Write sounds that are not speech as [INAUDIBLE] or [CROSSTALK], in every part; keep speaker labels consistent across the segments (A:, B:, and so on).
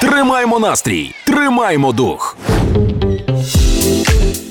A: Тримаймо настрій, тримаймо дух.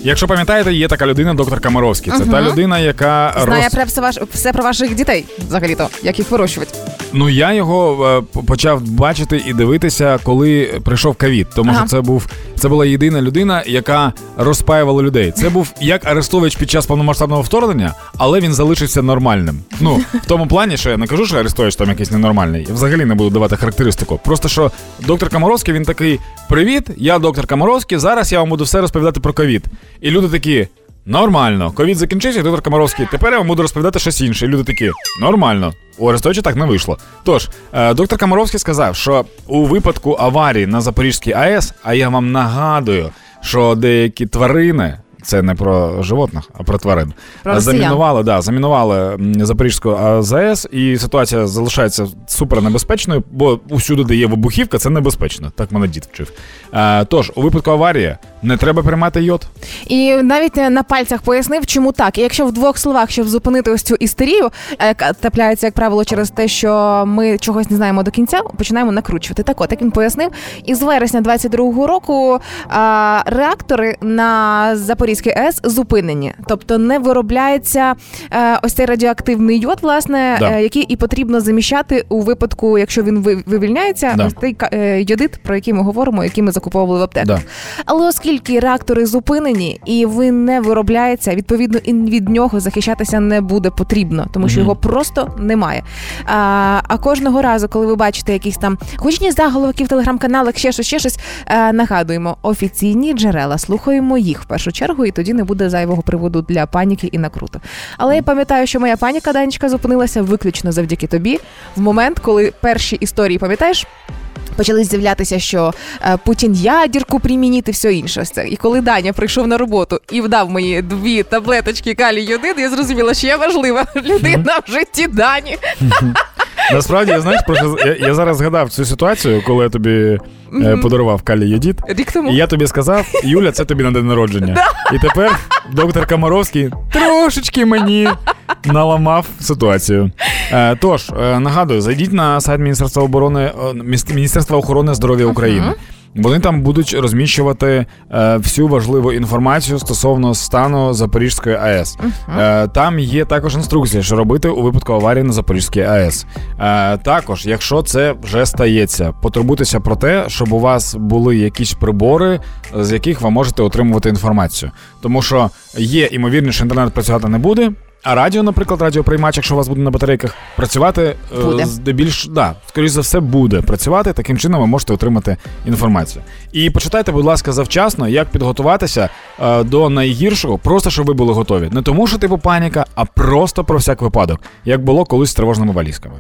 B: Якщо пам'ятаєте, є така людина, доктор Камаровський. Це та людина, яка
C: Знає
B: роз...
C: про все, ваш, все про ваших дітей, взагалі-то, як їх вирощувати.
B: Ну я його е, почав бачити і дивитися, коли прийшов ковід. Тому
C: Ага.
B: що це був це була єдина людина, яка розпаювала людей. Це був як Арестович під час повномасштабного вторгнення, але він залишився нормальним. Ну в тому плані, що я не кажу, що Арестович там якийсь ненормальний. Я взагалі не буду давати характеристику. Просто що доктор Камаровський він такий: Привіт, я доктор Камаровський. Зараз я вам буду все розповідати про ковід. І люди такі. Нормально, ковід закінчився, доктор Комаровський. Тепер я вам буду розповідати щось інше. І люди такі, нормально. У Арестовича так не вийшло. Тож, е, доктор Комаровський сказав, що у випадку аварії на Запорізькій АЕС, а я вам нагадую, що деякі тварини. Це не про животних, а про тварин.
C: Про
B: замінували, да, замінували Запорізьку АЗС, і ситуація залишається супер небезпечною, бо усюди, де є вибухівка, це небезпечно. Так мене дід вчив. Е, тож, у випадку аварії не треба приймати йод.
C: І навіть е, на пальцях пояснив, чому так. І якщо в двох словах, щоб зупинити ось цю істерію, е, яка трапляється, як правило, через те, що ми чогось не знаємо до кінця, починаємо накручувати. Так от, як він пояснив, із вересня 22-го року реактори на Запорізькій АЕС зупинені, тобто не виробляється е, ось цей радіоактивний йод, власне,
B: Да.
C: е, який і потрібно заміщати у випадку, якщо він вивільняється,
B: Да.
C: ось цей е, йодит, про який ми говоримо, який ми закуповували в аптеках.
B: Да.
C: Але оскільки реактори зупинені і він не виробляється, відповідно і від нього захищатися не буде потрібно, тому що
B: Мгм.
C: його просто немає. А, а кожного разу, коли ви бачите якісь там гучні заголовки в телеграм-каналах, ще щось, ще щось, нагадуємо, офіційні джерела, слухаємо їх в першу чергу, і тоді не буде зайвого приводу для паніки і накруту. Але я пам'ятаю, що моя паніка Данечка зупинилася виключно завдяки тобі в момент, коли перші історії, пам'ятаєш? Почали з'являтися, що е, Путін ядірку примінити, все інше. І коли Даня прийшов на роботу і вдав мені дві таблеточки калій йодин, я зрозуміла, що я важлива [LAUGHS] людина в житті Дані.
B: Насправді, я знаєш, просто я, я зараз згадав цю ситуацію, коли я тобі е, подарував Калі йодід.
C: Рік тому.
B: І я тобі сказав, Юля, це тобі на день народження. І тепер доктор Комаровський трошечки мені наламав ситуацію. Е, тож, е, нагадую, зайдіть на сайт Міністерства оборони е, Міністерства охорони здоров'я України. Вони там будуть розміщувати е, всю важливу інформацію стосовно стану Запорізької АЕС. Е, там є також інструкція, що робити у випадку аварії на Запорізькій АЕС. Е, також, якщо це вже стається, потурбуйтеся про те, щоб у вас були якісь прибори, з яких ви можете отримувати інформацію. Тому що є імовірність, що інтернет працювати не буде. А радіо, наприклад, радіоприймач, якщо у вас буде на батарейках, працювати е,
C: Буде.
B: здебільш, да, скоріш за все, буде працювати. Таким чином ви можете отримати інформацію. І почитайте, будь ласка, завчасно, як підготуватися е, до найгіршого, просто щоб ви були готові. Не тому, що типу паніка, а просто про всяк випадок, як було колись з тривожними валізками.